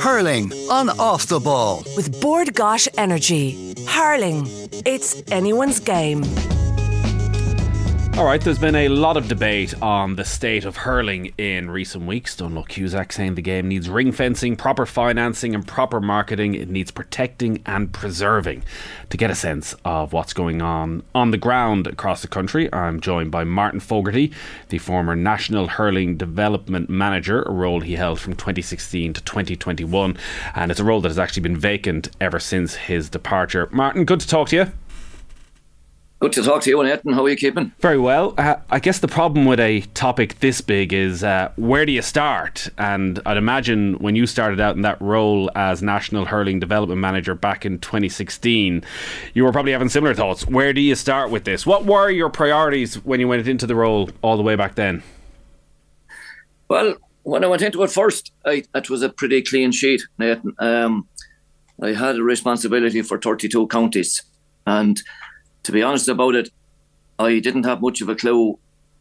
Hurling on Off the Ball. With Bord Gáis Energy. Hurling. It's anyone's game. All right, there's been a lot of debate on the state of hurling in recent weeks. Dónal Óg Cusack saying the game needs ring fencing, proper financing, and proper marketing. It needs protecting and preserving. To get a sense of what's going on on the ground across the country, I'm joined by Martin Fogarty, the former National Hurling Development Manager, a role he held from 2016 to 2021. And it's a role that has actually been vacant ever since his departure. Martin, good to talk to you. Good to talk to you, Nathan. How are you keeping? Very well. Uh, I guess the problem with a topic this big is uh, where do you start? And I'd imagine when you started out in that role as National Hurling Development Manager back in 2016, you were probably having similar thoughts. Where do you start with this? What were your priorities when you went into the role all the way back then? Well, when I went into it first, I, it was a pretty clean sheet, Nathan. Um, I had a responsibility for 32 counties. And to be honest about it, I didn't have much of a clue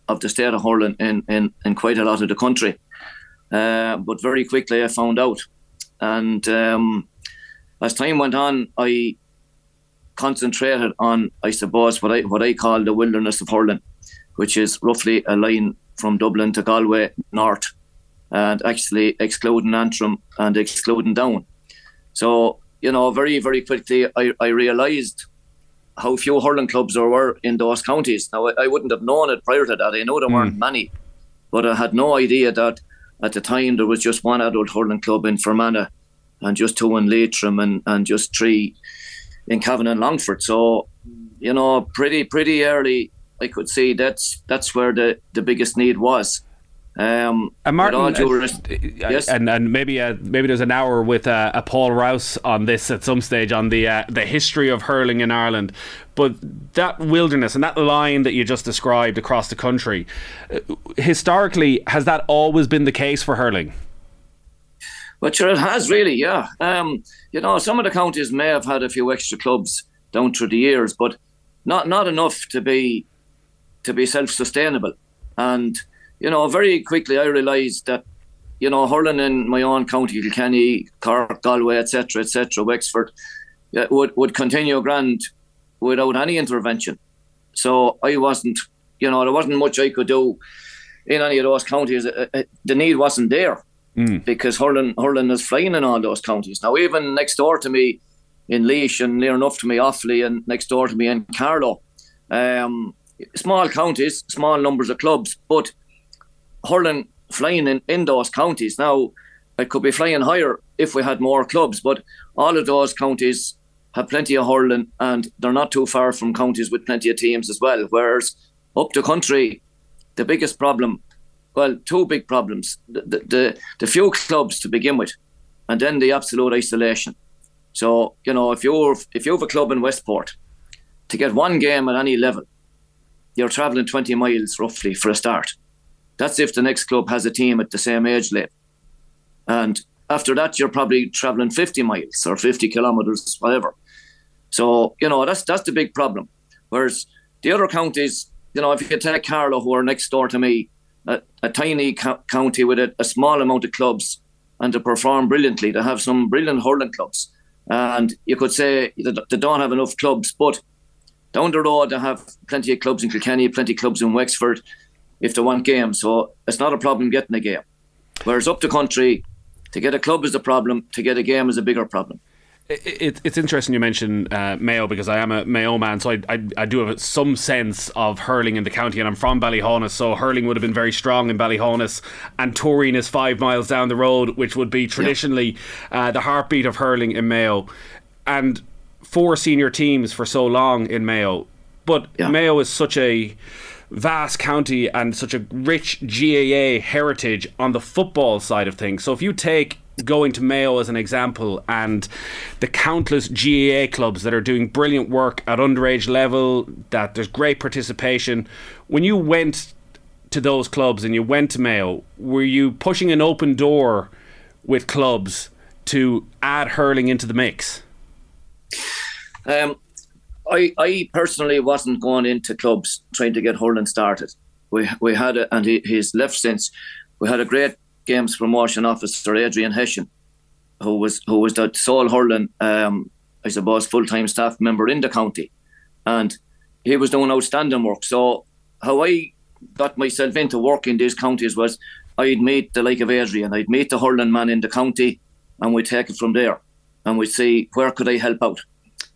of the state of hurling in, in, in quite a lot of the country. Uh, but very quickly I found out. And um, as time went on, I concentrated on, I suppose, what I what I call the wilderness of hurling, which is roughly a line from Dublin to Galway north, and actually excluding Antrim and excluding Down. So, you know, very, very quickly I, I realised how few hurling clubs there were in those counties. Now, I, I wouldn't have known it prior to that. I know there mm. weren't many, but I had no idea that at the time there was just one adult hurling club in Fermanagh and just two in Leitrim and, and just three in Cavan and Longford. So, you know, pretty pretty early I could see that's that's where the, the biggest need was. Um, and Martin, uh, yes? and and maybe uh, maybe there's an hour with uh, a Paul Rouse on this at some stage on the uh, the history of hurling in Ireland. But that wilderness and that line that you just described across the country, uh, historically, has that always been the case for hurling? Well, sure, it has really, yeah. Um, you know, some of the counties may have had a few extra clubs down through the years, but not not enough to be to be self sustainable. And you know, very quickly I realised that, you know, hurling in my own county, Kilkenny, Cork, Galway, etc., etc., Wexford, would would continue grand without any intervention. So I wasn't, you know, there wasn't much I could do in any of those counties. Uh, uh, the need wasn't there mm. because hurling hurling is flying in all those counties. Now, even next door to me in Laois and near enough to me, Offaly, and next door to me in Carlow, um, small counties, small numbers of clubs, but hurling flying in, in those counties. Now, it could be flying higher if we had more clubs, but all of those counties have plenty of hurling and they're not too far from counties with plenty of teams as well. Whereas up the country, the biggest problem, well, two big problems the, the, the, the few clubs to begin with, and then the absolute isolation. So, you know, if you're if you have a club in Westport, to get one game at any level, you're travelling 20 miles roughly for a start. That's if the next club has a team at the same age level. And after that, you're probably traveling 50 miles or 50 kilometers, whatever. So, you know, that's that's the big problem. Whereas the other counties, you know, if you take Carlow, who are next door to me, a, a tiny co- county with a, a, small amount of clubs and to perform brilliantly, to have some brilliant hurling clubs. And you could say they don't have enough clubs, but down the road, they have plenty of clubs in Kilkenny, plenty of clubs in Wexford, if they want games. So it's not a problem getting a game. Whereas up the country, to get a club is a problem, to get a game is a bigger problem. It, it's interesting you mention uh, Mayo because I am a Mayo man, so I, I, I, do have some sense of hurling in the county, and I'm from Ballyhaunis, so hurling would have been very strong in Ballyhaunis, and Tooreen is five miles down the road, which would be traditionally yeah. uh, the heartbeat of hurling in Mayo, and four senior teams for so long in Mayo, but yeah. Mayo is such a vast county and such a rich GAA heritage on the football side of things. So if you take going to Mayo as an example and the countless GAA clubs that are doing brilliant work at underage level, that there's great participation. When you went to those clubs and you went to Mayo, were you pushing an open door with clubs to add hurling into the mix? Um, I, I personally wasn't going into clubs trying to get hurling started. We we had a, and he, he's left since. We had a great games promotion officer, Adrian Hession, who was who was the sole hurling, um, I suppose, full time staff member in the county, and he was doing outstanding work. So how I got myself into work in these counties was I'd meet the like of Adrian, I'd meet the hurling man in the county, and we'd take it from there, and we'd see where could I help out,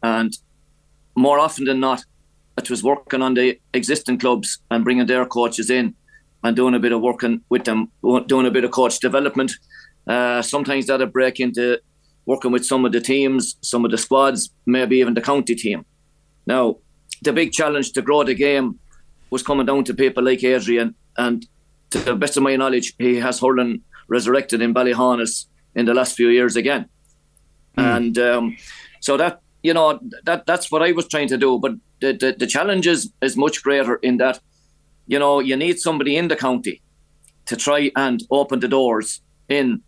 and more often than not, it was working on the existing clubs and bringing their coaches in and doing a bit of working with them, doing a bit of coach development. Uh, sometimes that'd break into working with some of the teams, some of the squads, maybe even the county team. Now, the big challenge to grow the game was coming down to people like Adrian, and to the best of my knowledge, he has hurling resurrected in Ballyhaunis in the last few years again. Mm. And um, so that you know that that's what I was trying to do. But the, the, the challenge is, is much greater in that you know, you need somebody in the county to try and open the doors in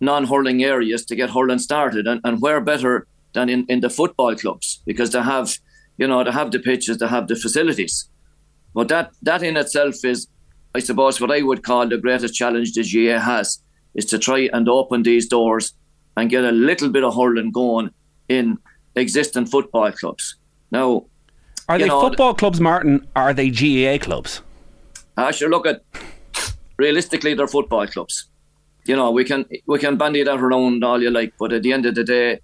non-hurling areas to get hurling started. And, and where better than in, in the football clubs because they have, you know, they have the pitches, they have the facilities. But that that in itself is, I suppose, what I would call the greatest challenge the GAA has is to try and open these doors and get a little bit of hurling going in existing football clubs. Now, are they know, football clubs, Martin? Are they GAA clubs? I sure look at realistically they're football clubs. You know, we can we can bandy that around all you like, but at the end of the day,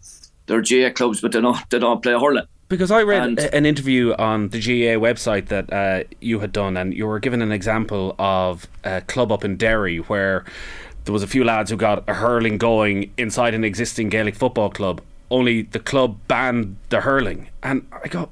they're GAA clubs, but they don't they don't play hurling. Because I read and, an interview on the GAA website that uh, you had done, and you were given an example of a club up in Derry where there was a few lads who got a hurling going inside an existing Gaelic football club. Only the club banned the hurling, and I go,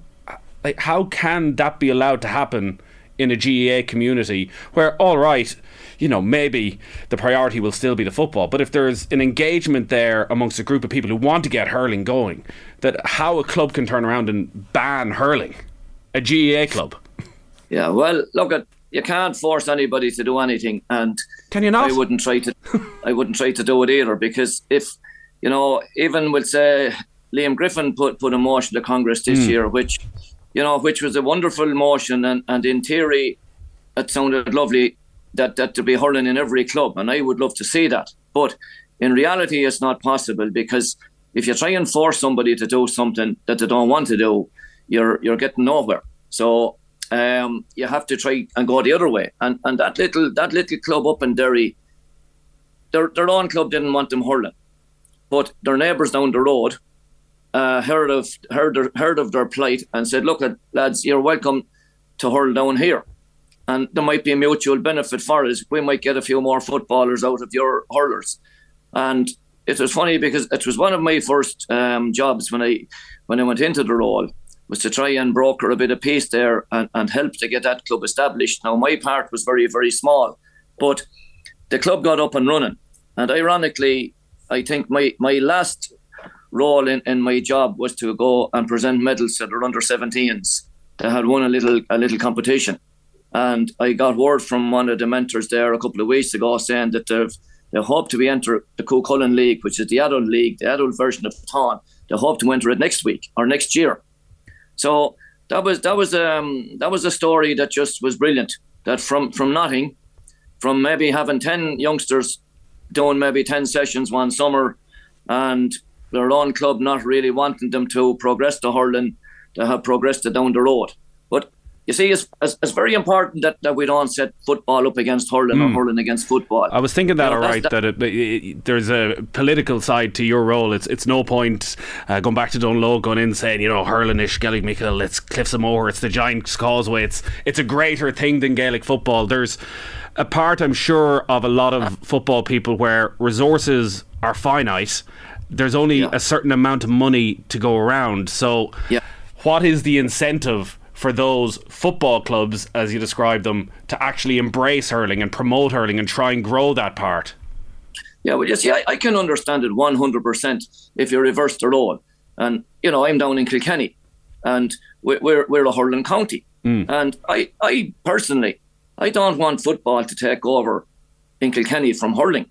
like how can that be allowed to happen in a GAA community where all right you know maybe the priority will still be the football but if there's an engagement there amongst a group of people who want to get hurling going that how a club can turn around and ban hurling a GAA club? Yeah well look at you can't force anybody to do anything and can you not? I wouldn't try to I wouldn't try to do it either because if you know even with say Liam Griffin put put a motion to Congress this mm. year which you know, which was a wonderful motion. And, and in theory, it sounded lovely that, that to be hurling in every club. And I would love to see that. But in reality, it's not possible because if you try and force somebody to do something that they don't want to do, you're you're getting nowhere. So um, you have to try and go the other way. And and that little that little club up in Derry, their their own club didn't want them hurling, but their neighbours down the road uh, heard of heard heard of their plight and said, "Look, lads, you're welcome to hurl down here." And there might be a mutual benefit for us. We might get a few more footballers out of your hurlers. And it was funny because it was one of my first um, jobs when I when I went into the role was to try and broker a bit of peace there and, and help to get that club established. Now my part was very very small, but the club got up and running. And ironically, I think my my last role in, in my job was to go and present medals to their under 17s that had won a little a little competition. And I got word from one of the mentors there a couple of weeks ago saying that they've they hope to be enter the Cuchulainn League, which is the adult league, the adult version of Táin. They hope to enter it next week or next year. So that was that was um that was a story that just was brilliant. That from from nothing, from maybe having ten youngsters doing maybe ten sessions one summer, and their own club not really wanting them to progress to hurling, to have progressed to down the road. You see, it's, it's, it's, very important that, that we don't set football up against hurling mm. or hmm. hurling against football. I was thinking that, you know, all right, that, that it, it, there's a political side to your role. It's it's no point uh, going back to Dónal Óg, going in saying, you know, hurling is Gaelic Michael, it's Cliffs of Moher, it's the Giants Causeway. It's, it's a greater thing than Gaelic football. There's a part, I'm sure, of a lot of football people where resources are finite there's only yeah. a certain amount of money to go around. So, yeah. what is the incentive for those football clubs, as you describe them, to actually embrace hurling and promote hurling and try and grow that part? Yeah, well, you see, I, I can understand it 100% if you reverse the role. And, you know, I'm down in Kilkenny and we're, we're, we're a hurling county. Mm. And I, I personally, I don't want football to take over in Kilkenny from hurling.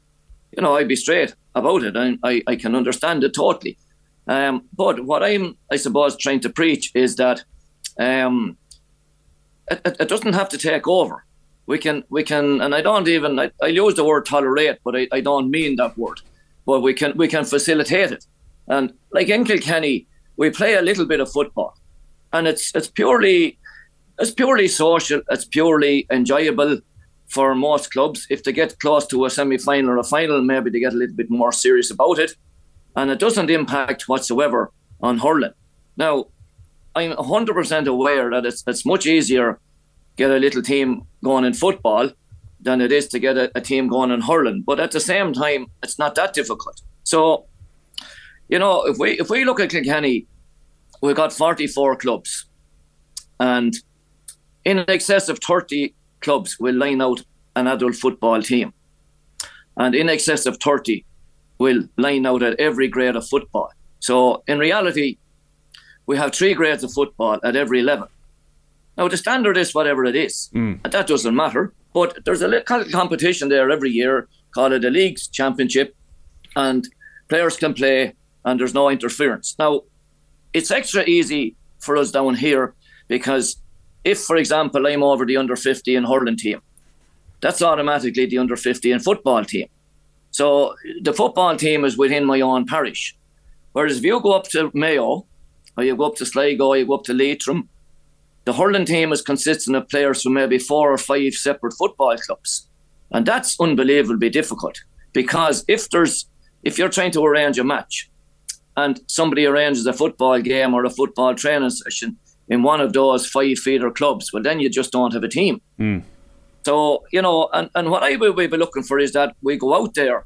You know, I'd be straight about it. I, I, I can understand it totally. Um, but what I'm, I suppose, trying to preach is that um, it, it, doesn't have to take over. We can, we can, and I don't even, I, I use the word tolerate, but I, I don't mean that word. but we can we can facilitate it. And like in Kilkenny, we play a little bit of football, and it's it's purely it's purely social. It's purely enjoyable for most clubs. If they get close to a semi final or a final, maybe they get a little bit more serious about it, and it doesn't impact whatsoever on hurling. Now, I'm 100% aware that it's it's much easier get a little team going in football than it is to get a, a team going in hurling. But at the same time, it's not that difficult. So, you know, if we if we look at Kilkenny, we've got 44 clubs, and in excess of 30 clubs will line out an adult football team, and in excess of 30 will line out at every grade of football. So, in reality, we have three grades of football at every level. Now, the standard is whatever it is, Mm. and that doesn't matter. But there's a little competition there every year, call it a league's championship, and players can play, and there's no interference. Now, it's extra easy for us down here because if, for example, I'm over the under 50 in hurling team, that's automatically the under 50 in football team. So the football team is within my own parish. Whereas if you go up to Mayo, or you go up to Sligo, you go up to Leitrim, the hurling team is consisting of players from maybe four or five separate football clubs. And that's unbelievably difficult because if there's if you're trying to arrange a match and somebody arranges a football game or a football training session in one of those five feeder clubs, well then you just don't have a team. Hmm. So, you know, and, and what I will be looking for is that we go out there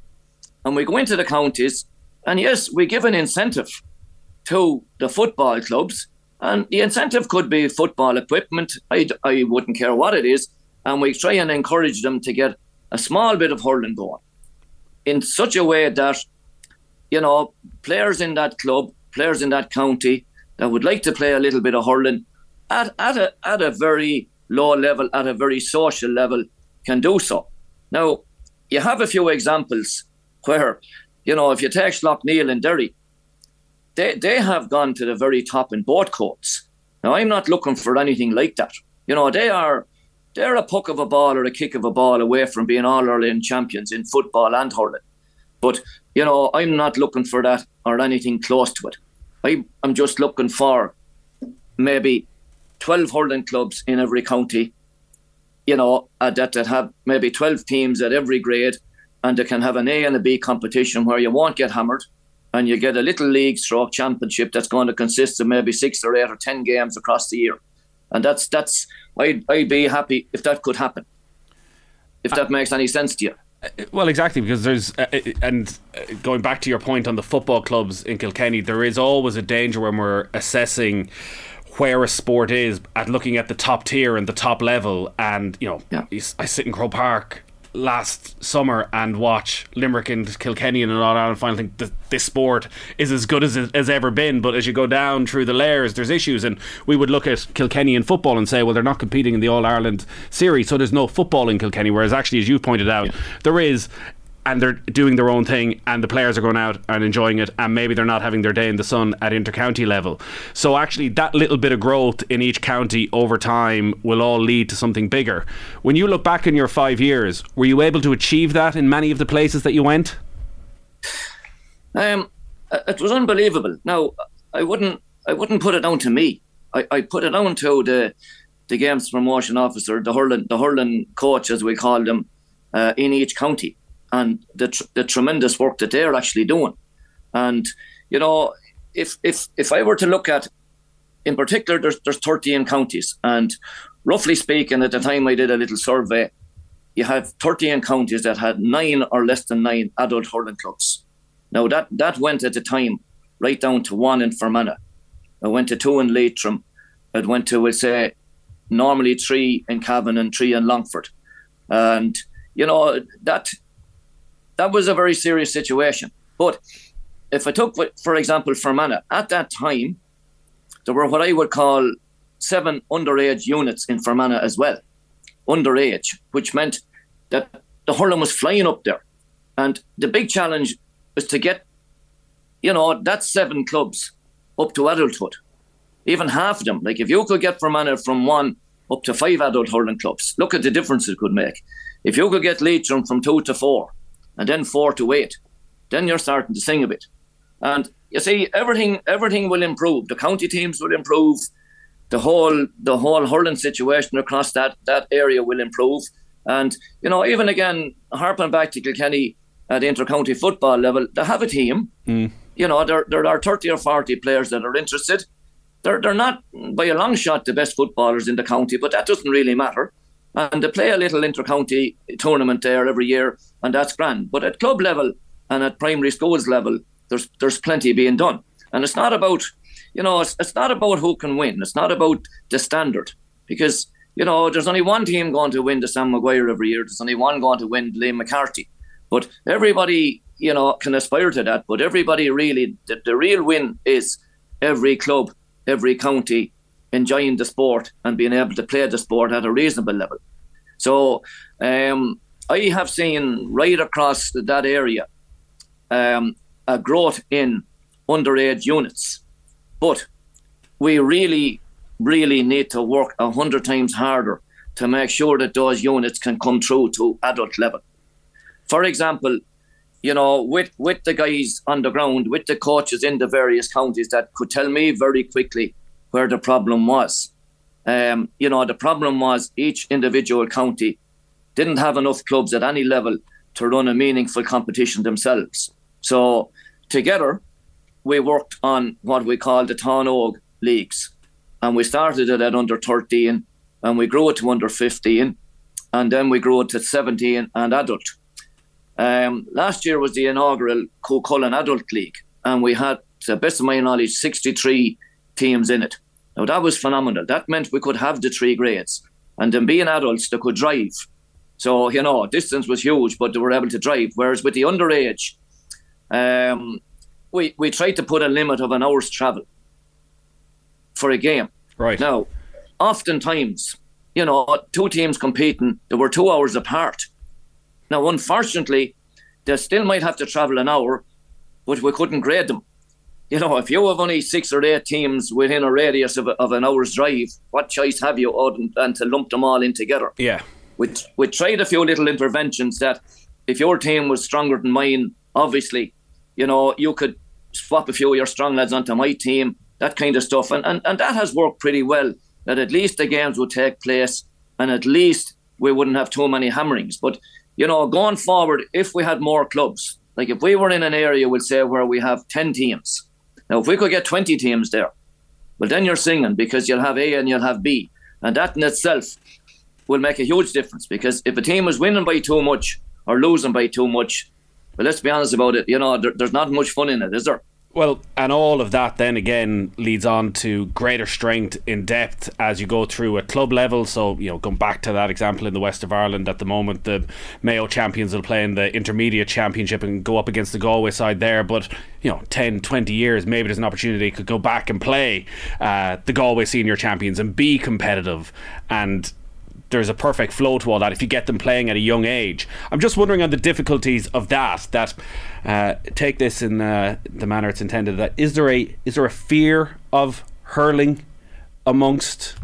and we go into the counties and yes, we give an incentive to the football clubs. And the incentive could be football equipment. I, I wouldn't care what it is. And we try and encourage them to get a small bit of hurling going in such a way that, you know, players in that club, players in that county that would like to play a little bit of hurling at, at, a, at a very low level, at a very social level, can do so. Now, you have a few examples where, you know, if you take Slaughtneil and Derry, they, they have gone to the very top in both courts. Now, I'm not looking for anything like that. You know, they are they're a puck of a ball or a kick of a ball away from being all Ireland champions in football and hurling. But, you know, I'm not looking for that or anything close to it. I, I'm just looking for maybe 12 hurling clubs in every county, you know, uh, that, that have maybe 12 teams at every grade and they can have an A and a B competition where you won't get hammered and you get a little league stroke championship that's going to consist of maybe six or eight or 10 games across the year. And that's, that's, I'd, I'd be happy if that could happen. If that makes any sense to you. Well, exactly, because there's, uh, uh, and uh, going back to your point on the football clubs in Kilkenny, there is always a danger when we're assessing where a sport is at looking at the top tier and the top level. And, you know, Yeah. I sit in Croke Park last summer and watch Limerick and Kilkenny and all that and finally think that this sport is as good as it has ever been. But as you go down through the layers there's issues and we would look at Kilkenny in football and say well they're not competing in the All-Ireland series so there's no football in Kilkenny. Whereas actually as you pointed out there is and they're doing their own thing and the players are going out and enjoying it and maybe they're not having their day in the sun at intercounty level so actually that little bit of growth in each county over time will all lead to something bigger when you look back in your five years were you able to achieve that in many of the places that you went Um, it was unbelievable. Now, I wouldn't, I wouldn't put it down to me. I, I put it down to the, the games promotion officer, the hurling, the hurling coach, as we call them, uh, in each county, and the tr- the tremendous work that they're actually doing. And you know, if if if I were to look at, in particular, there's there's 13 counties, and roughly speaking, at the time I did a little survey, you have 13 counties that had nine or less than nine adult hurling clubs. Now that that went at the time right down to one in Fermanagh. It went to two in Leitrim. It went to we'll say normally three in Cavan and three in Longford. And you know that that was a very serious situation. But if I took, for example, Fermanagh, at that time, there were what I would call seven underage units in Fermanagh as well. Underage, which meant that the hurling was flying up there. And the big challenge was to get, you know, that seven clubs up to adulthood. Even half of them. Like if you could get Fermanagh from one up to five adult hurling clubs, look at the difference it could make. If you could get Leitrim from two to four, and then four to eight, then you're starting to sing a bit. And you see, everything everything will improve. The county teams will improve. The whole the whole hurling situation across that that area will improve. And you know, even again, harping back to Kilkenny at inter-county football level, they have a team. Mm. You know, there there are thirty or forty players that are interested. They're they're not by a long shot the best footballers in the county, but that doesn't really matter. And they play a little inter-county tournament there every year, and that's grand. But at club level and at primary schools level, there's there's plenty being done. And it's not about, you know, it's, it's not about who can win. It's not about the standard because you know there's only one team going to win the Sam Maguire every year. There's only one going to win Liam McCarthy. But everybody, you know, can aspire to that. But everybody really, the, the real win is every club, every county enjoying the sport and being able to play the sport at a reasonable level. So um, I have seen right across that area um, a growth in underage units, but we really, really need to work a hundred times harder to make sure that those units can come through to adult level. For example, you know, with with the guys on the ground, with the coaches in the various counties that could tell me very quickly where the problem was. Um, you know, the problem was each individual county didn't have enough clubs at any level to run a meaningful competition themselves. So together, we worked on what we call the Tánaóg leagues, and we started it at under 13, and we grew it to under 15, and then we grew it to 17 and adult. Um, last year was the inaugural Cuchulainn Adult League, and we had, to best of my knowledge, 63 teams in it. Now that was phenomenal. That meant we could have the three grades, and then being adults, they could drive. So you know, distance was huge, but they were able to drive. Whereas with the underage, um, we we tried to put a limit of an hour's travel for a game. Right now, oftentimes, you know, two teams competing, they were two hours apart. Now, unfortunately, they still might have to travel an hour, but we couldn't grade them. You know, if you have only six or eight teams within a radius of, of an hour's drive, what choice have you other than to lump them all in together? Yeah. We, we tried a few little interventions that if your team was stronger than mine, obviously, you know, you could swap a few of your strong lads onto my team, that kind of stuff. And, and, and that has worked pretty well, that at least the games would take place and at least we wouldn't have too many hammerings. But, you know, going forward, if we had more clubs, like if we were in an area, we'll say, where we have 10 teams. Now, if we could get 20 teams there, well, then you're singing because you'll have A and you'll have B. And that in itself will make a huge difference because if a team is winning by too much or losing by too much, but let's be honest about it. You know, there, there's not much fun in it, is there? Well, and all of that then again leads on to greater strength in depth as you go through at club level. So, you know, going back to that example in the west of Ireland at the moment, the Mayo champions will play in the intermediate championship and go up against the Galway side there. But, you know, 10, 20 years, maybe there's an opportunity could go back and play uh, the Galway senior champions and be competitive. And there's a perfect flow to all that if you get them playing at a young age. I'm just wondering on the difficulties of that. That uh, take this in uh, the manner it's intended. That is there a is there a fear of hurling amongst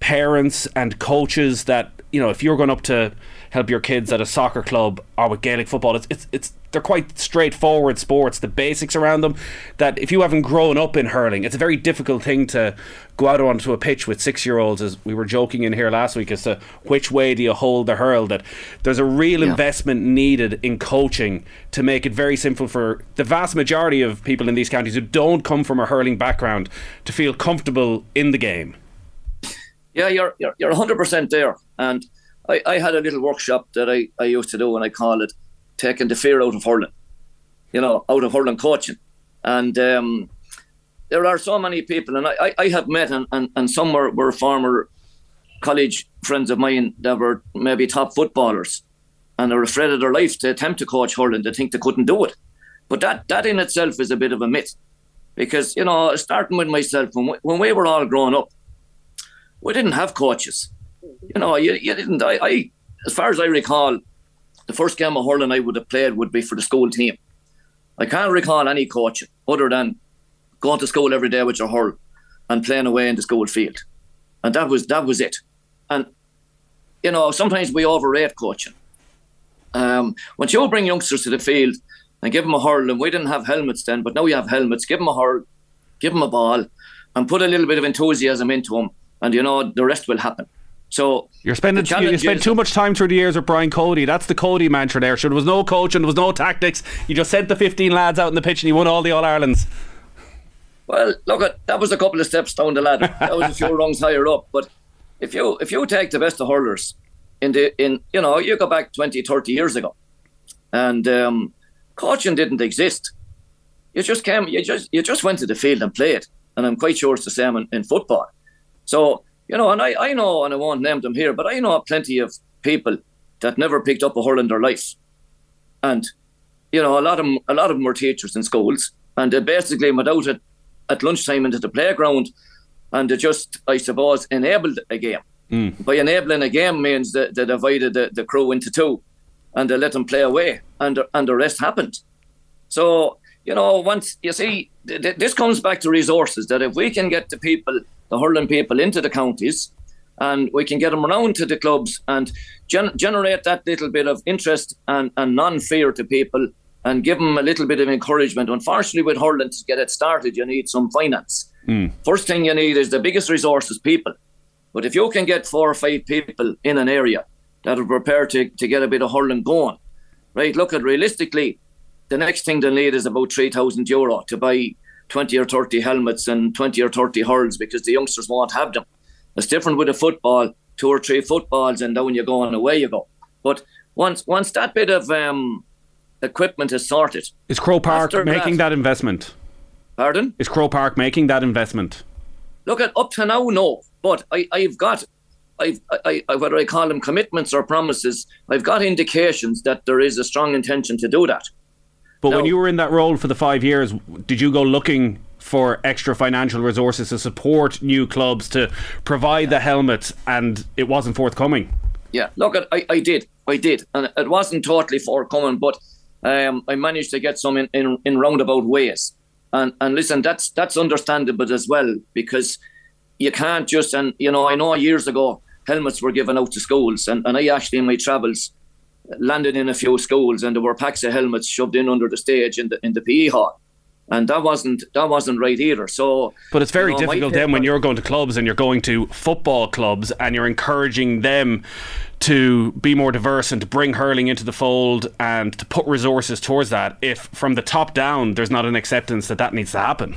parents and coaches that you know if you're going up to help your kids at a soccer club or with Gaelic football, it's it's, it's they're quite straightforward sports. The basics around them that if you haven't grown up in hurling, it's a very difficult thing to go out onto a pitch with six year olds. As we were joking in here last week as to which way do you hold the hurl. That there's a real yeah. investment needed in coaching to make it very simple for the vast majority of people in these counties who don't come from a hurling background to feel comfortable in the game. Yeah, you're you're, you're 100% there, and I, I had a little workshop that I, I used to do and I call it taking the fear out of hurling, you know, out of hurling coaching. And um, there are so many people, and I, I have met, and, and, and some were, were former college friends of mine that were maybe top footballers and are afraid of their life to attempt to coach hurling. They think they couldn't do it. But that, that in itself is a bit of a myth. Because, you know, starting with myself, when we, when we were all growing up, we didn't have coaches you know, you, you didn't. I, I, as far as I recall, the first game of hurling I would have played would be for the school team. I can't recall any coaching other than going to school every day with your hurl and playing away in the school field, and that was that was it. And you know, sometimes we overrate coaching. Um, once you bring youngsters to the field, and give them a hurl. And we didn't have helmets then, but now we have helmets. Give them a hurl, give them a ball, and put a little bit of enthusiasm into them, and you know the rest will happen. So you're spending you, spend too much time through the years with Brian Cody. That's the Cody mantra there. So there was no coach and there was no tactics. You just sent the 15 lads out in the pitch and you won all the All Irelands. Well, look at that was a couple of steps down the ladder. That was a few rungs higher up. But if you if you take the best of hurlers in the in you know you go back 20, 30 years ago, and um, coaching didn't exist. You just came, you just you just went to the field and played. And I'm quite sure it's the same in, in football. So you know, and I, I know, and I won't name them here, but I know plenty of people that never picked up a hurl in their life, and you know, a lot of them, a lot of them were teachers in schools, and they basically went out at, at lunchtime into the playground, and they just, I suppose, enabled a game. Mm. By enabling a game means that they divided the, the crew into two, and they let them play away, and and the rest happened. So you know, once you see, th- this comes back to resources. That if we can get the people the hurling people into the counties and we can get them around to the clubs and gen- generate that little bit of interest and, and non-fear to people and give them a little bit of encouragement. Unfortunately, with hurling, to get it started, you need some finance. Mm. First thing you need is the biggest resource is people. But if you can get four or five people in an area that are prepared to, to get a bit of hurling going, right? Look at realistically, the next thing they need is about 3,000 euro to buy 20 or 30 helmets and 20 or 30 hurls because the youngsters won't have them. It's different with a football, two or three footballs, and down you go and away you go. But once once that bit of um, equipment is sorted, is Croke Park making that, that investment? Pardon? Is Croke Park making that investment? Look at up to now, no. But I, I've got I've, I, I, whether I call them commitments or promises, I've got indications that there is a strong intention to do that. But no. when you were in that role for the five years, did you go looking for extra financial resources to support new clubs to provide the helmets, and it wasn't forthcoming? Yeah, look, I, I did. I did. And it wasn't totally forthcoming, but um, I managed to get some in, in, in roundabout ways. And and listen, that's that's understandable as well because you can't just and you know I know years ago helmets were given out to schools and, and I actually in my travels landed in a few schools and there were packs of helmets shoved in under the stage in the in the PE hall. And that wasn't that wasn't right either. So, but it's very you know, difficult then when you're going to clubs and you're going to football clubs and you're encouraging them to be more diverse and to bring hurling into the fold and to put resources towards that. If from the top down there's not an acceptance that that needs to happen.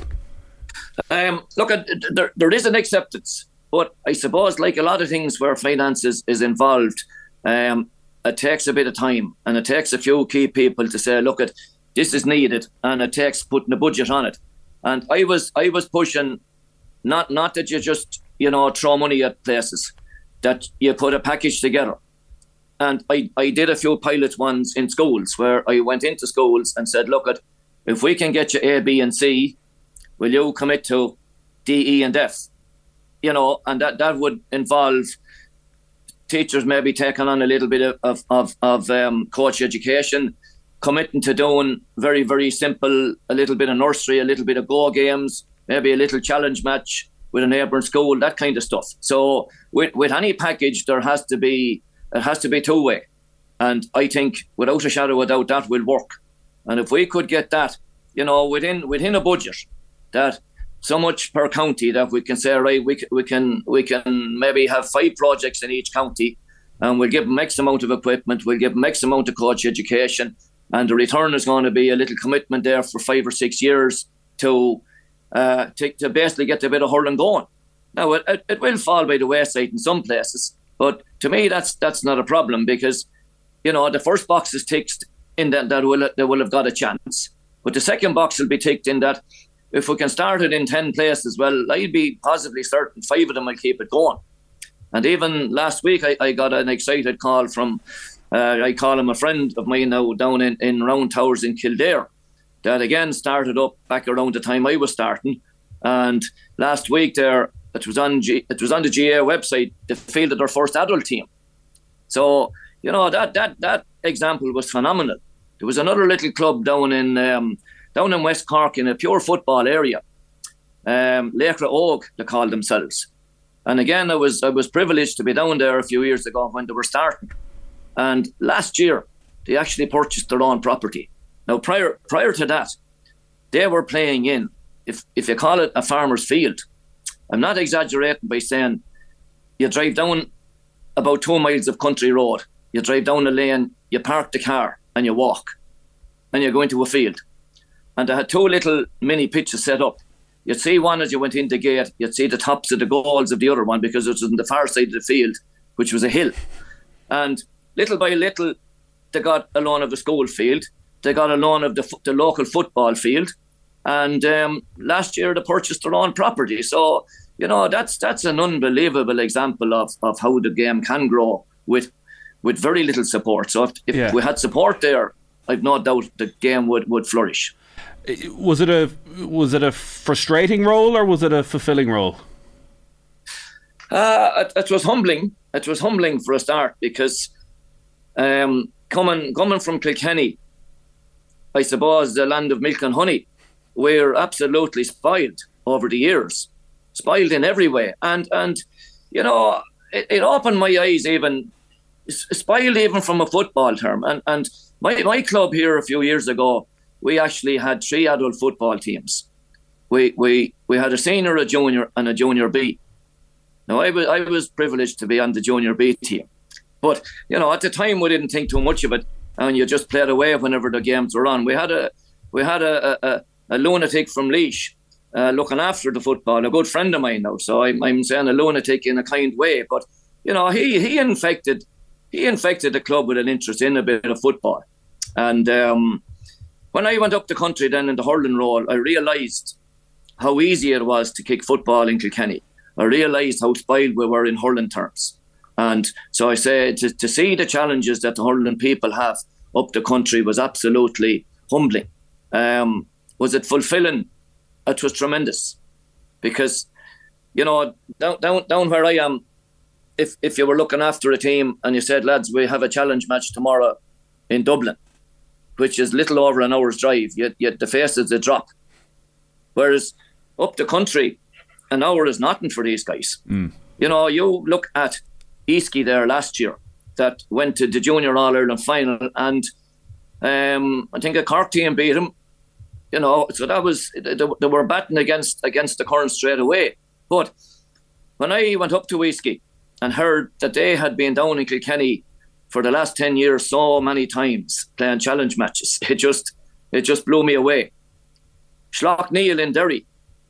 Um, look, there, there is an acceptance, but I suppose like a lot of things where finance is, is involved, um, it takes a bit of time and it takes a few key people to say, look, at this is needed, and it takes putting a budget on it. And I was I was pushing, not not that you just you know throw money at places, that you put a package together. And I, I did a few pilot ones in schools where I went into schools and said, look, at if we can get you A, B, and C, will you commit to D, E, and F? You know, and that, that would involve teachers maybe taking on a little bit of, of, of, um, coach education, committing to doing very, very simple, a little bit of nursery, a little bit of go games, maybe a little challenge match with a neighbouring school, that kind of stuff. So with, with any package, there has to be it has to be two way, and I think without a shadow of doubt that will work. And if we could get that, you know, within within a budget, that so much per county that we can say, right, we, we can we can maybe have five projects in each county, and we'll give them X amount of equipment, we'll give them X amount of coach education, and the return is going to be a little commitment there for five or six years to uh, to, to basically get a bit of hurling going. Now it, it, will fall by the wayside in some places, but to me that's that's not a problem because you know the first box is ticked in that that will that will have got a chance, but the second box will be ticked in that if we can start it in 10 places, well, I'd be positively certain five of them will keep it going. And even last week, I, I got an excited call from, uh, I call him a friend of mine now down in, in Round Towers in Kildare, that again started up back around the time I was starting. And last week there, it was on G, it was on the GAA website. They fielded their first adult team. So you know that that that example was phenomenal. There was another little club down in um, down in West Cork in a pure football area. Um, they call themselves. And again, I was I was privileged to be down there a few years ago when they were starting. And last year, they actually purchased their own property. Now, prior prior to that, they were playing in, if if you call it a farmer's field, I'm not exaggerating by saying you drive down about two miles of country road, you drive down the lane, you park the car, and you walk, and you go into a field. And they had two little mini pitches set up. You'd see one as you went in the gate, you'd see the tops of the goals of the other one because it was on the far side of the field, which was a hill. And little by little, they got a loan of the school field, they got a loan of the, the local football field, and um, last year they purchased their own property. So you know that's that's an unbelievable example of, of how the game can grow with with very little support. So if, if yeah. we had support there, I've no doubt the game would, would flourish. Was it a was it a frustrating role or was it a fulfilling role? Uh, it, it was humbling. It was humbling for a start because um, coming coming from Kilkenny, I suppose the land of milk and honey, we're absolutely spoiled over the years, spoiled in every way, and and you know it, it opened my eyes even spoiled even from a football term, and and my my club here a few years ago, we actually had three adult football teams. We we we had a senior, a junior, and a junior B. Now I was I was privileged to be on the junior B team, but you know at the time we didn't think too much of it, and you just played away whenever the games were on. We had a we had a, a, a lunatic from Laois uh, looking after the football, a good friend of mine now. So I'm, I'm saying a lunatic in a kind way, but you know, he he infected he infected the club with an interest in a bit of football. And um, when I went up the country then in the hurling role, I realised how easy it was to kick football in Kilkenny. I realised how spoiled we were in hurling terms. And so I said to, to see the challenges that the hurling people have up the country was absolutely humbling. Um, was it fulfilling? It was tremendous because, you know, down, down, down where I am, if, if you were looking after a team and you said, lads, we have a challenge match tomorrow in Dublin, which is little over an hour's drive, yet, yet the faces a drop. Whereas up the country, an hour is nothing for these guys. Mm. You know, you look at Easky there last year that went to the Junior All Ireland final, and um, I think a Cork team beat him you know, so that was they, they were batting against against the current straight away. But when I went up to Easky and heard that they had been down in Kilkenny for the last ten years so many times playing challenge matches, it just it just blew me away. Slaughtneil in Derry,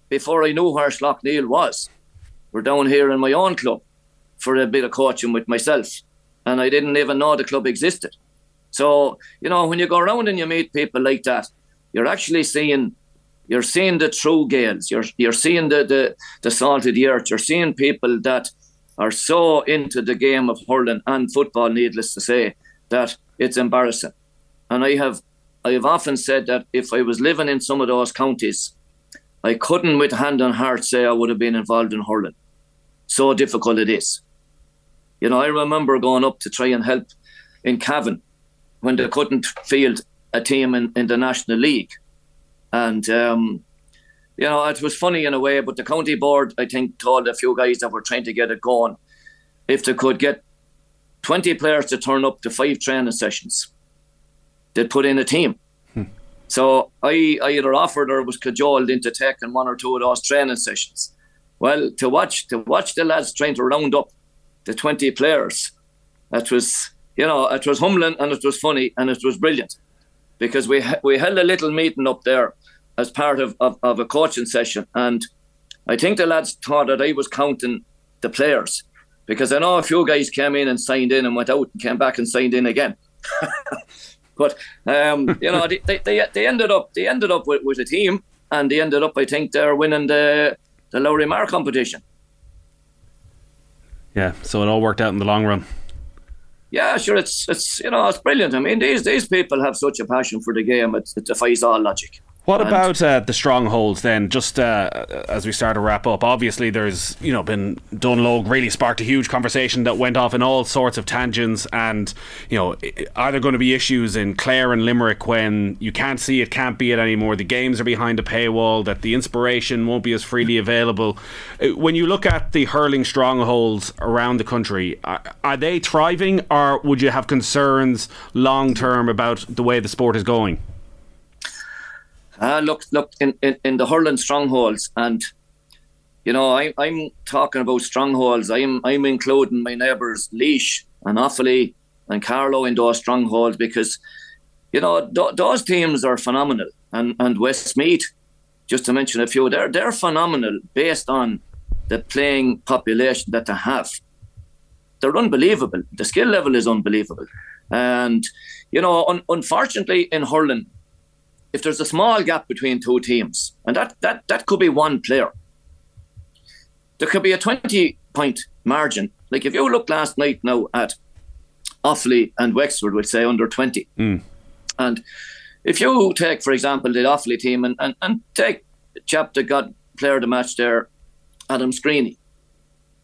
before I knew where Slaughtneil was, we're down here in my own club for a bit of coaching with myself, and I didn't even know the club existed. So you know, when you go around and you meet people like that, you're actually seeing you're seeing the true Gaels. You're you're seeing the the the salt of the earth. You're seeing people that are so into the game of hurling and football. Needless to say, that it's embarrassing. And I have I have often said that if I was living in some of those counties, I couldn't, with hand on heart, say I would have been involved in hurling. So difficult it is. You know, I remember going up to try and help in Cavan when they couldn't field a team in, in the National League. And, um, you know, it was funny in a way, but the county board, I think, told a few guys that were trying to get it going if they could get 20 players to turn up to five training sessions, they'd put in a team. Hmm. So I, I either offered or was cajoled into taking one or two of those training sessions. Well, to watch to watch the lads trying to round up the 20 players, that was, you know, it was humbling and it was funny and it was brilliant because we we held a little meeting up there as part of, of, of a coaching session, and I think the lads thought that I was counting the players because I know a few guys came in and signed in and went out and came back and signed in again. but um, you know, they, they, they ended up they ended up with, with a team, and they ended up I think they're winning the the Lory Meagher competition. Yeah, so it all worked out in the long run yeah, sure, it's it's you know it's brilliant. I mean, these these people have such a passion for the game; it, it defies all logic. What and about uh, the strongholds then? Just uh, as we start to wrap up, obviously there's you know been Dónal Óg really sparked a huge conversation that went off in all sorts of tangents, and you know are there going to be issues in Clare and Limerick when you can't see it, can't be it anymore? The games are behind a paywall, that the inspiration won't be as freely available. Uh, when you look at the hurling strongholds around the country, are, are they thriving, or would you have concerns long term about the way the sport is going? Uh, look, look in, in, in the hurling strongholds, and you know, I, I'm talking about strongholds. I'm I'm including my neighbours Laois and Offaly and Carlow in those strongholds because you know th- those teams are phenomenal, and and Westmeath, just to mention a few, they're they're phenomenal based on the playing population that they have. They're unbelievable. The skill level is unbelievable, and you know, un- unfortunately in hurling, if there's a small gap between two teams, and that that that could be one player, there could be a twenty point margin. Like if you look last night now at Offaly and Wexford, would say under twenty, mm. and if you take, for example, the Offaly team and, and, and take chap that got player of the match there, Adam Screeney.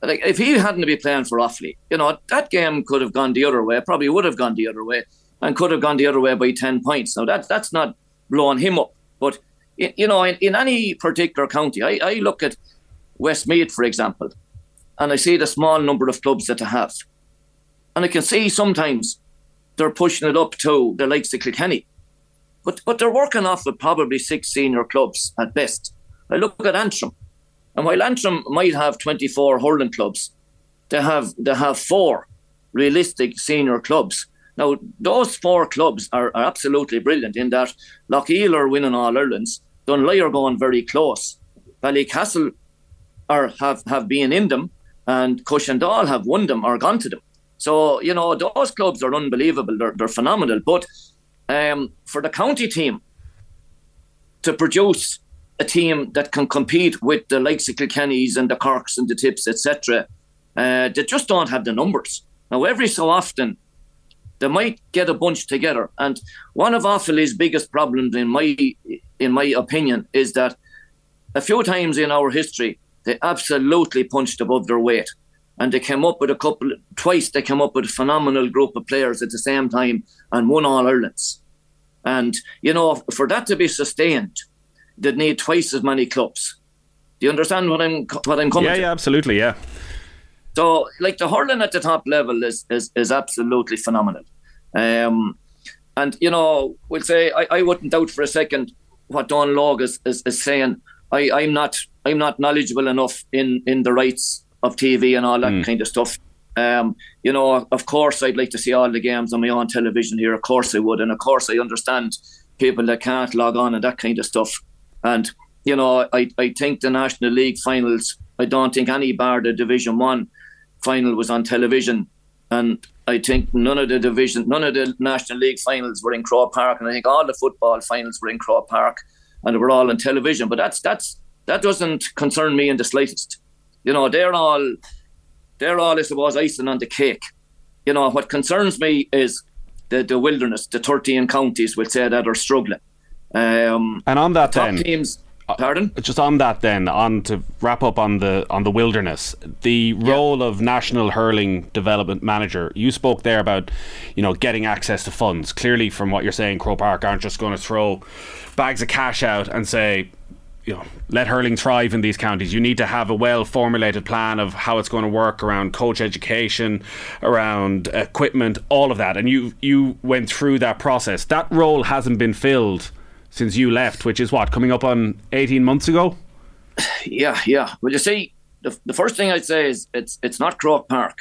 Like if he hadn't been playing for Offaly, you know that game could have gone the other way. Probably would have gone the other way, and could have gone the other way by ten points. Now that's that's not blowing him up, but you know in, in any particular county, I, I look at Westmeath, for example, and I see the small number of clubs that they have, and I can see sometimes they're pushing it up to the likes of Kilkenny, but but they're working off of probably six senior clubs at best. I look at Antrim and while Antrim might have 24 hurling clubs, they have they have four realistic senior clubs. Now, those four clubs are, are absolutely brilliant in that Loughgiel are winning all Ireland's, Dunloy are going very close, Ballycastle are have, have been in them, and Cushendall have won them or gone to them. So, you know, those clubs are unbelievable. They're, they're phenomenal. But um, for the county team to produce a team that can compete with the likes of Kilkennys and the Corks and the Tips, etc., uh, they just don't have the numbers. Now, every so often, they might get a bunch together. And one of Offaly's biggest problems, in my in my opinion, is that a few times in our history, they absolutely punched above their weight. And they came up with a couple, twice they came up with a phenomenal group of players at the same time and won all Ireland's. And, you know, for that to be sustained, they'd need twice as many clubs. Do you understand what I'm what I'm coming yeah, to? Yeah, absolutely, yeah. So, like the hurling at the top level is is, is absolutely phenomenal. Um, and you know, we'll say I, I wouldn't doubt for a second what Dónal Óg is, is, is saying. I, I'm not I'm not knowledgeable enough in, in the rights of TV and all that mm. kind of stuff. Um, you know, of course, I'd like to see all the games on my own television here. Of course, I would, and of course, I understand people that can't log on and that kind of stuff. And you know, I, I think the National League finals. I don't think any bar the Division One final was on television, and I think none of the division, none of the National League finals were in Croke Park, and I think all the football finals were in Croke Park, and they were all on television. But that's that's that doesn't concern me in the slightest. You know, they're all they're all, I suppose, icing on the cake. You know, what concerns me is the, the wilderness, the 13 counties, will say that are struggling. Um, and on that, top then, teams. Uh, Pardon? Just on that, then, on to wrap up on the on the wilderness, the yeah. role of national hurling development manager. You spoke there about, you know, getting access to funds. Clearly, from what you're saying, Croke Park aren't just going to throw bags of cash out and say, you know, let hurling thrive in these counties. You need to have a well formulated plan of how it's going to work around coach education, around equipment, all of that. And you you went through that process. That role hasn't been filled since you left, which is what coming up on eighteen months ago. Yeah, yeah. Well, you see, the, the first thing I'd say is it's it's not Croke Park.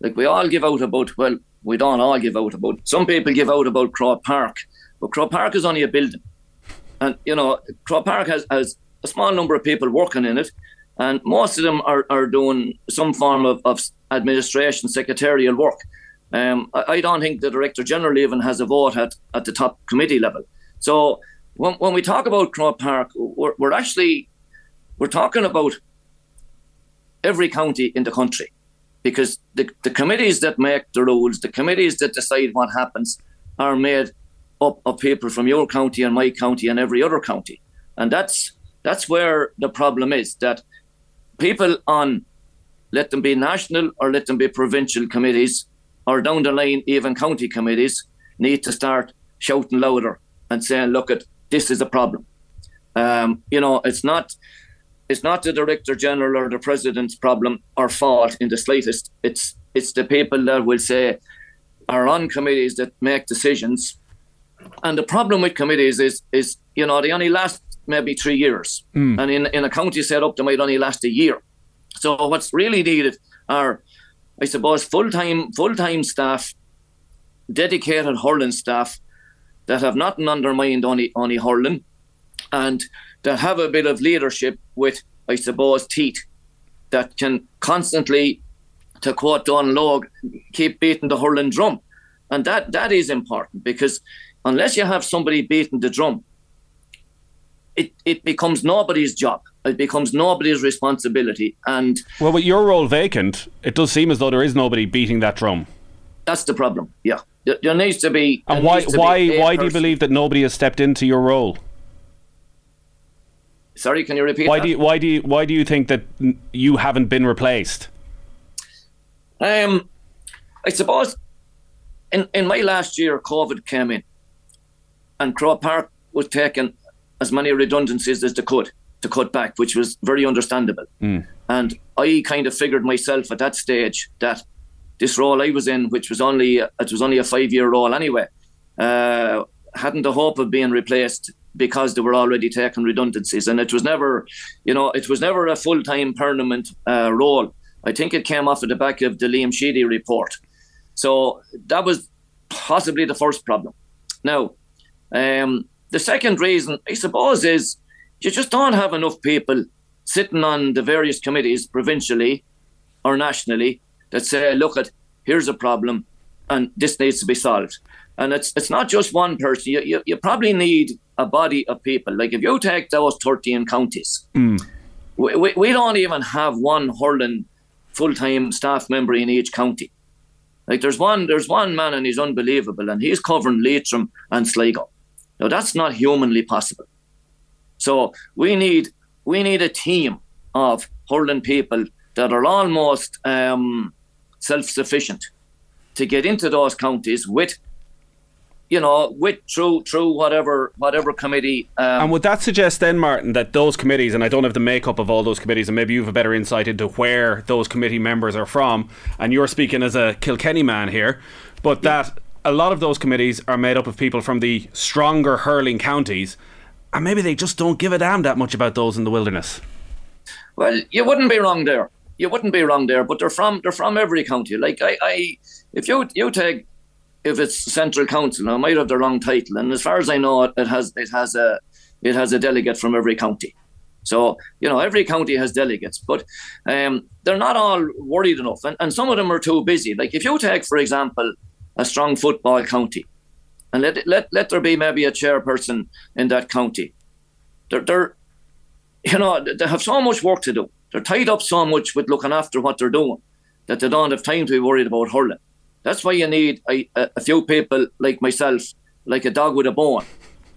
Like we all give out about. Well, we don't all give out about. Some people give out about Croke Park, but Croke Park is only a building, and you know Croke Park has has a small number of people working in it, and most of them are, are doing some form of, of administration, secretarial work. Um, I, I, don't think the director general even has a vote at, at the top committee level. So when, when we talk about Croke Park, we're, we're actually we're talking about every county in the country. Because the, the committees that make the rules, the committees that decide what happens, are made up of people from your county and my county and every other county, and that's that's where the problem is that people on let them be national or let them be provincial committees or down the line even county committees need to start shouting louder and saying, look at this is a problem. Um, you know, it's not it's not the director general or the president's problem or fault in the slightest. It's it's the people that will say are on committees that make decisions And the problem with committees is, is you know, they only last maybe three years. Mm. And in, in a county setup, they might only last a year. So what's really needed are, I suppose, full time full time staff, dedicated hurling staff that have nothing undermined only only hurling, and that have a bit of leadership with, I suppose, teeth that can constantly, to quote Dónal Óg, keep beating the hurling drum. And that that is important because unless you have somebody beating the drum, it, it becomes nobody's job. It becomes nobody's responsibility. And well, with your role vacant, it does seem as though there is nobody beating that drum. That's the problem. Yeah, there, there needs to be. And why why why do you believe that nobody has stepped into your role? Sorry, can you repeat? Why that? do you, why do you, why do you think that you haven't been replaced? Um, I suppose in in my last year, COVID came in, and Croke Park was taking as many redundancies as they could to cut back, which was very understandable. Mm. And I kind of figured myself at that stage that this role I was in, which was only it was only a five year role anyway, uh, hadn't the hope of being replaced because they were already taking redundancies, and it was never, you know, it was never a full time permanent uh, role. I think it came off at the back of the Liam Sheedy report, so that was possibly the first problem. Now, um, the second reason, I suppose, is you just don't have enough people sitting on the various committees provincially or nationally that say, look at here's a problem and this needs to be solved. And it's it's not just one person. You, you, you probably need a body of people. Like if you take those 13 counties, mm. we, we, we don't even have one hurling full-time staff member in each county. Like there's one there's one man and he's unbelievable and he's covering Leitrim and Sligo. Now that's not humanly possible. So we need we need a team of hurling people that are almost um, self-sufficient to get into those counties with you know, with through through whatever whatever committee. Um, and would that suggest then, Martin, that those committees, and I don't have the makeup of all those committees, and maybe you have a better insight into where those committee members are from, and you're speaking as a Kilkenny man here, but yeah. that a lot of those committees are made up of people from the stronger hurling counties, and maybe they just don't give a damn that much about those in the wilderness. Well, you wouldn't be wrong there. You wouldn't be wrong there, but they're from they're from every county. Like I, I if you you take if it's Central Council, I might have the wrong title, and as far as I know, it, it has it has a it has a delegate from every county. So, you know, every county has delegates, but um, they're not all worried enough. And, and some of them are too busy. Like if you take, for example, a strong football county, and let let let there be maybe a chairperson in that county. They're they're you know they have so much work to do. They're tied up so much with looking after what they're doing that they don't have time to be worried about hurling. That's why you need a, a few people like myself, like a dog with a bone,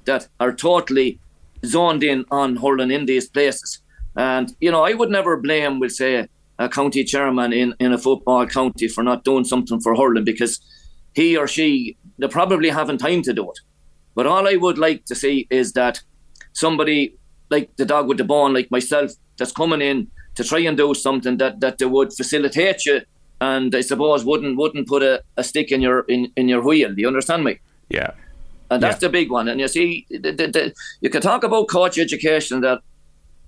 that are totally zoned in on hurling in these places. And you know, I would never blame, we'll say, a county chairman in, in a football county for not doing something for hurling because he or she they probably haven't time to do it. But all I would like to see is that somebody like the dog with the bone, like myself, that's coming in to try and do something that, that they would facilitate you and I suppose wouldn't wouldn't put a, a stick in your in, in your wheel. Do you understand me? Yeah. And that's yeah. the big one. And you see, the, the, the, you can talk about coach education that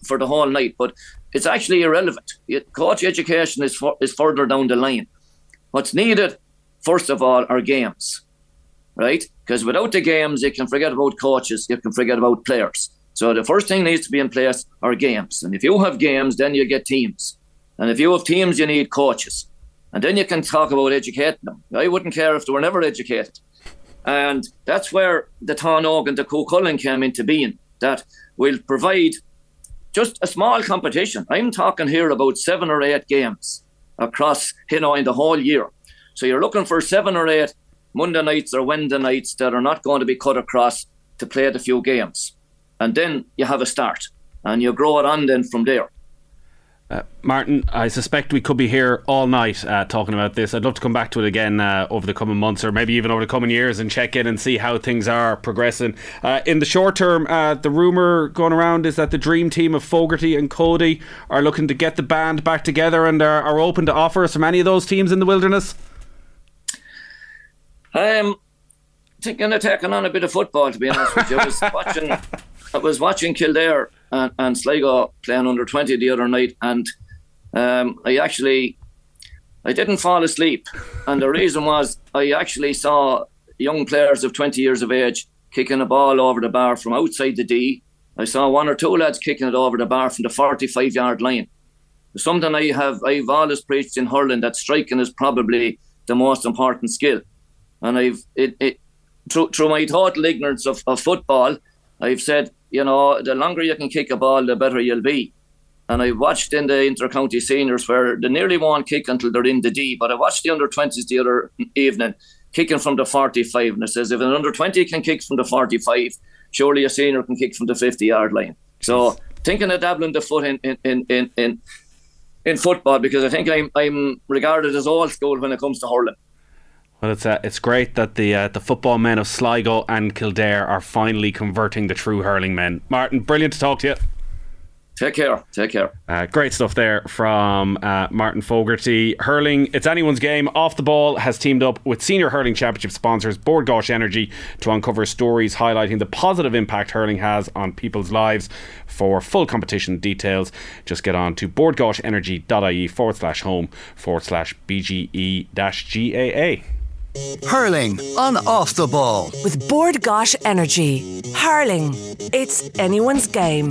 for the whole night, but it's actually irrelevant. Coach education is for, is further down the line. What's needed first of all, are games, right? Because without the games, you can forget about coaches, you can forget about players. So the first thing needs to be in place are games. And if you have games, then you get teams. And if you have teams, you need coaches. And then you can talk about educating them. I wouldn't care if they were never educated. And that's where the Táin Óg and the Cuchulainn came into being, that will provide just a small competition. I'm talking here about seven or eight games across, you know, in the whole year. So you're looking for seven or eight Monday nights or Wednesday nights that are not going to be cut across to play the few games. And then you have a start and you grow it on then from there. Uh, Martin, I suspect we could be here all night uh, talking about this. I'd love to come back to it again uh, over the coming months or maybe even over the coming years and check in and see how things are progressing. Uh, in the short term, uh, the rumour going around is that the dream team of Fogarty and Cody are looking to get the band back together and are, are open to offers from any of those teams in the wilderness. Um, thinking of taking on a bit of football. To be honest with you, I was watching. I was watching Kildare and, and Sligo playing under twenty the other night, and um, I actually I didn't fall asleep, and the reason was I actually saw young players of twenty years of age kicking a ball over the bar from outside the D. I saw one or two lads kicking it over the bar from the forty-five yard line. Something I have I've always preached in hurling that striking is probably the most important skill, and I've it, it through, through my total ignorance of, of football, I've said you know the longer you can kick a ball, the better you'll be. And I watched in the inter-county seniors where they nearly won't kick until they're in the D. But I watched the under 20s the other evening kicking from the 45. And it says if an under 20 can kick from the 45, surely a senior can kick from the 50 yard line. So thinking of dabbling the foot in, in, in, in, in, in football because I think I'm, I'm regarded as old school when it comes to hurling. Well, it's uh, it's great that the uh, the football men of Sligo and Kildare are finally converting the true hurling men. Martin, brilliant to talk to you. Take care. Take care. Uh, great stuff there from uh, Martin Fogarty. Hurling, it's anyone's game. Off the Ball has teamed up with senior hurling championship sponsors Bord Gáis Energy to uncover stories highlighting the positive impact hurling has on people's lives. For full competition details, just get on to bordgaisenergy.ie forward slash home forward slash BGE dash GAA. Hurling on off the ball. With Bord Gáis Energy. Hurling. It's anyone's game.